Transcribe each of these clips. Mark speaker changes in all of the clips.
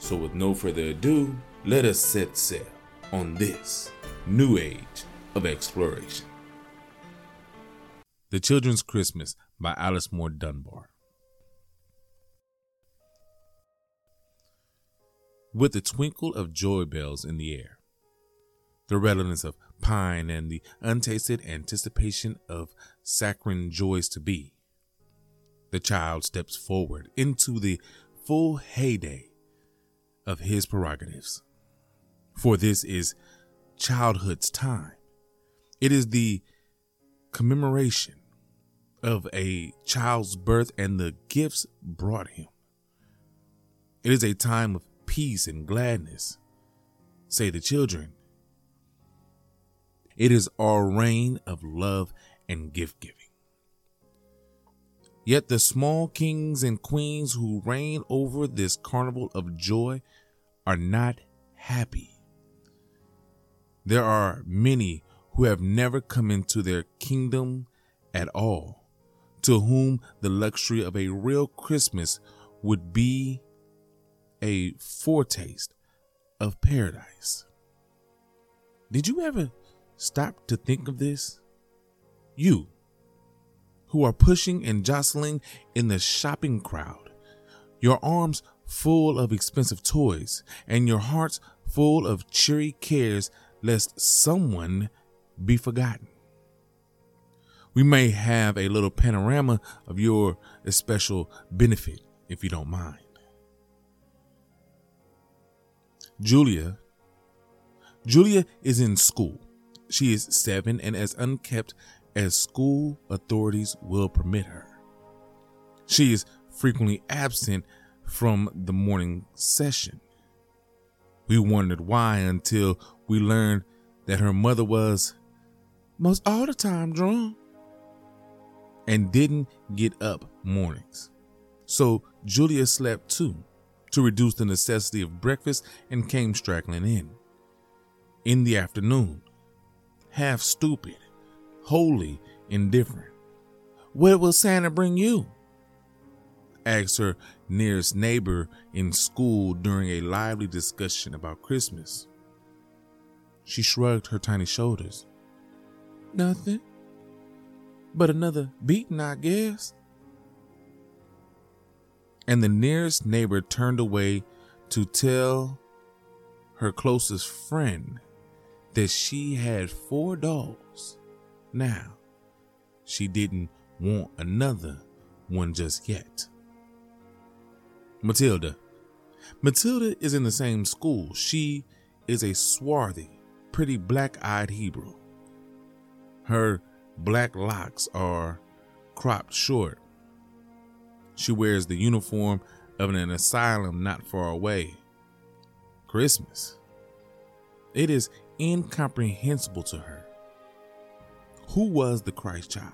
Speaker 1: So, with no further ado, let us set sail on this new age of exploration. The Children's Christmas by Alice Moore Dunbar. With the twinkle of joy bells in the air, the redolence of pine and the untasted anticipation of saccharine joys to be, the child steps forward into the full heyday of his prerogatives. For this is childhood's time. It is the commemoration of a child's birth and the gifts brought him. It is a time of peace and gladness, say the children. It is our reign of love and gift giving. Yet the small kings and queens who reign over this carnival of joy are not happy. There are many who have never come into their kingdom at all, to whom the luxury of a real Christmas would be a foretaste of paradise. Did you ever stop to think of this? You, who are pushing and jostling in the shopping crowd, your arms full of expensive toys, and your hearts full of cheery cares lest someone be forgotten. We may have a little panorama of your especial benefit, if you don't mind. Julia. Julia is in school. She is seven and as unkept as school authorities will permit her. She is frequently absent from the morning session. We wondered why until we learned that her mother was most all the time drunk and didn't get up mornings. So Julia slept too to reduce the necessity of breakfast and came straggling in. In the afternoon, half stupid, wholly indifferent. What will Santa bring you? asked her nearest neighbor in school during a lively discussion about Christmas. She shrugged her tiny shoulders. Nothing. But another beating, I guess. And the nearest neighbor turned away to tell her closest friend that she had four dolls. Now, she didn't want another one just yet. Matilda. Matilda is in the same school. She is a swarthy, pretty black eyed Hebrew. Her black locks are cropped short. She wears the uniform of an asylum not far away. Christmas. It is incomprehensible to her. Who was the Christ child?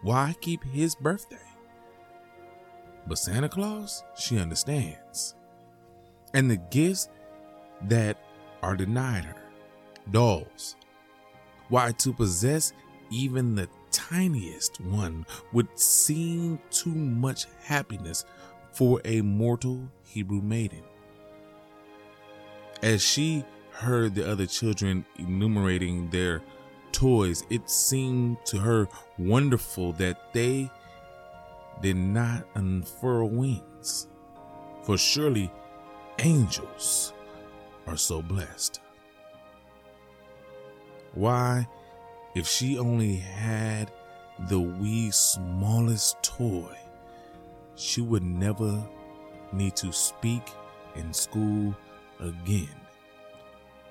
Speaker 1: Why keep his birthday? But Santa Claus, she understands. And the gifts that are denied her dolls. Why, to possess even the tiniest one would seem too much happiness for a mortal Hebrew maiden. As she heard the other children enumerating their toys, it seemed to her wonderful that they did not unfurl wings, for surely angels are so blessed. Why, if she only had the wee smallest toy, she would never need to speak in school again.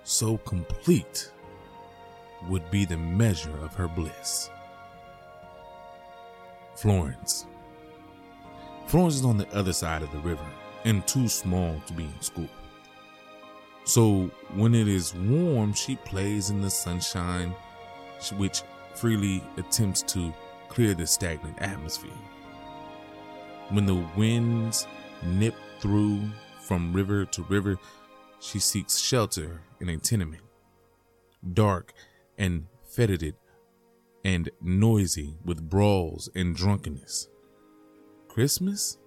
Speaker 1: So complete would be the measure of her bliss. Florence. Florence is on the other side of the river and too small to be in school. So when it is warm, she plays in the sunshine, which freely attempts to clear the stagnant atmosphere. When the winds nip through from river to river, she seeks shelter in a tenement, dark and fetid and noisy with brawls and drunkenness. Christmas?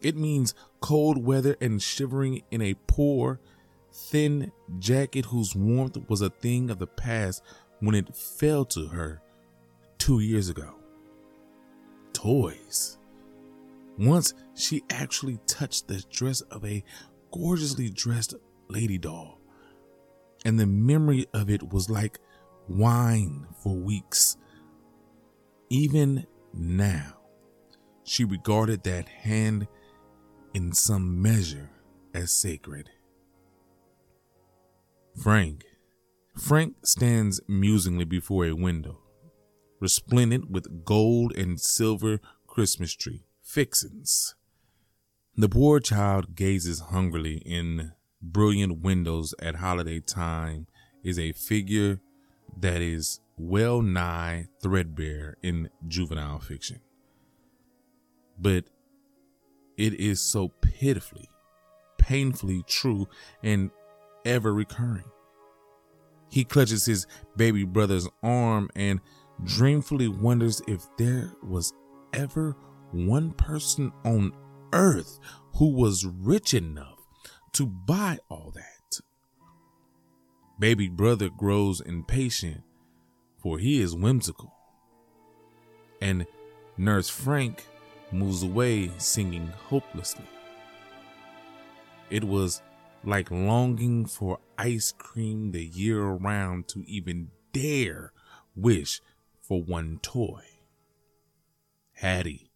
Speaker 1: It means cold weather and shivering in a poor, thin jacket whose warmth was a thing of the past when it fell to her two years ago. Toys. Once she actually touched the dress of a gorgeously dressed lady doll, and the memory of it was like wine for weeks. Even now, she regarded that hand in some measure as sacred. Frank. Frank stands musingly before a window, resplendent with gold and silver Christmas tree fixins. The poor child gazes hungrily in brilliant windows at holiday time is a figure that is well nigh threadbare in juvenile fiction. But it is so pitifully, painfully true and ever recurring. He clutches his baby brother's arm and dreamfully wonders if there was ever one person on earth who was rich enough to buy all that. Baby brother grows impatient, for he is whimsical. And Nurse Frank moves away singing hopelessly. It was like longing for ice cream the year around to even dare wish for one toy. Hattie.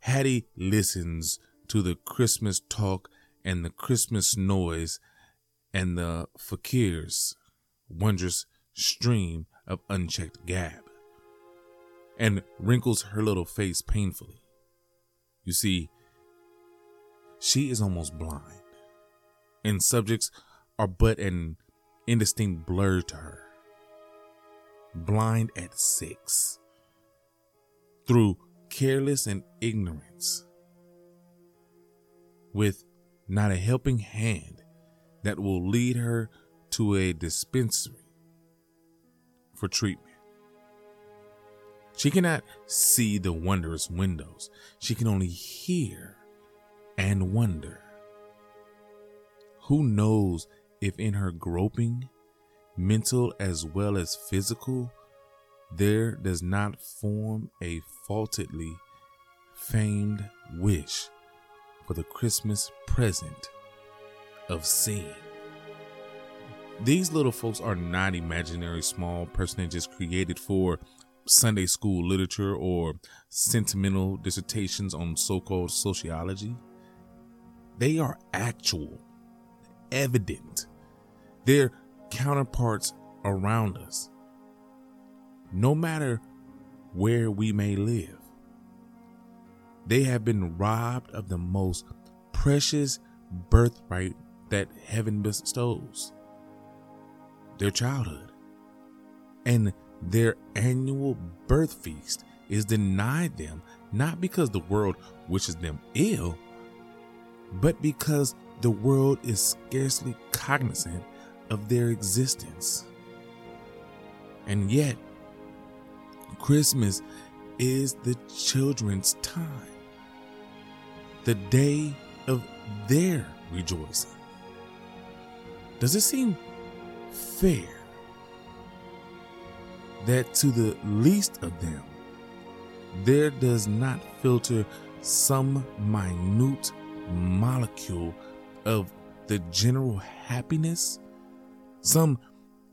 Speaker 1: Hattie listens to the Christmas talk and the Christmas noise and the fakir's wondrous stream of unchecked gab and wrinkles her little face painfully. You see, she is almost blind, and subjects are but an indistinct blur to her. Blind at six. Through careless and ignorance, with not a helping hand that will lead her to a dispensary for treatment. She cannot see the wondrous windows. She can only hear and wonder. Who knows if in her groping, mental as well as physical, there does not form a faultedly famed wish for the Christmas present of seeing. These little folks are not imaginary small personages created for Sunday school literature or sentimental dissertations on so called sociology. They are actual, evident. They're counterparts around us. No matter where we may live, they have been robbed of the most precious birthright that heaven bestows their childhood. And their annual birth feast is denied them not because the world wishes them ill, but because the world is scarcely cognizant of their existence. And yet, Christmas is the children's time, the day of their rejoicing. Does it seem fair that to the least of them there does not filter some minute molecule of the general happiness, some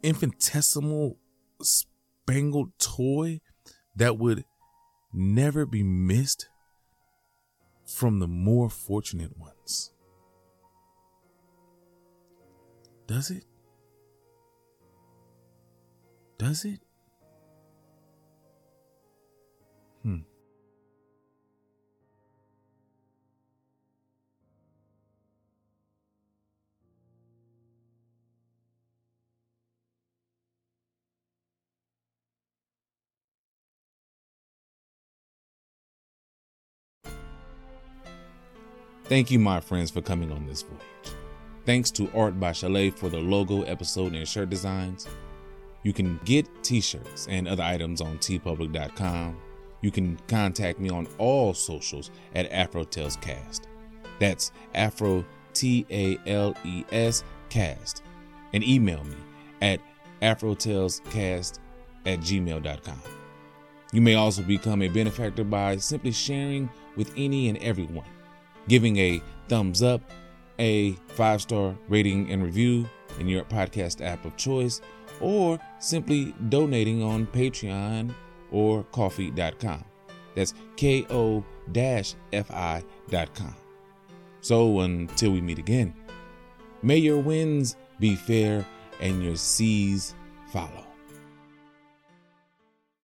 Speaker 1: infinitesimal spangled toy that would never be missed from the more fortunate ones. Does it? Does it? Thank you, my friends, for coming on this voyage. Thanks to Art by Shalaye for the logo, episode, and shirt designs. You can get t shirts and other items on teepublic.com. You can contact me on all socials at AfroTalesCast. That's Afro T A L E S Cast. And email me at AfroTalesCast at gmail.com. You may also become a benefactor by simply sharing with any and everyone, giving a thumbs up, a five star rating and review in your podcast app of choice, or simply donating on Patreon or ko-fi.com. That's ko fi.com. So until we meet again, may your winds be fair and your seas follow.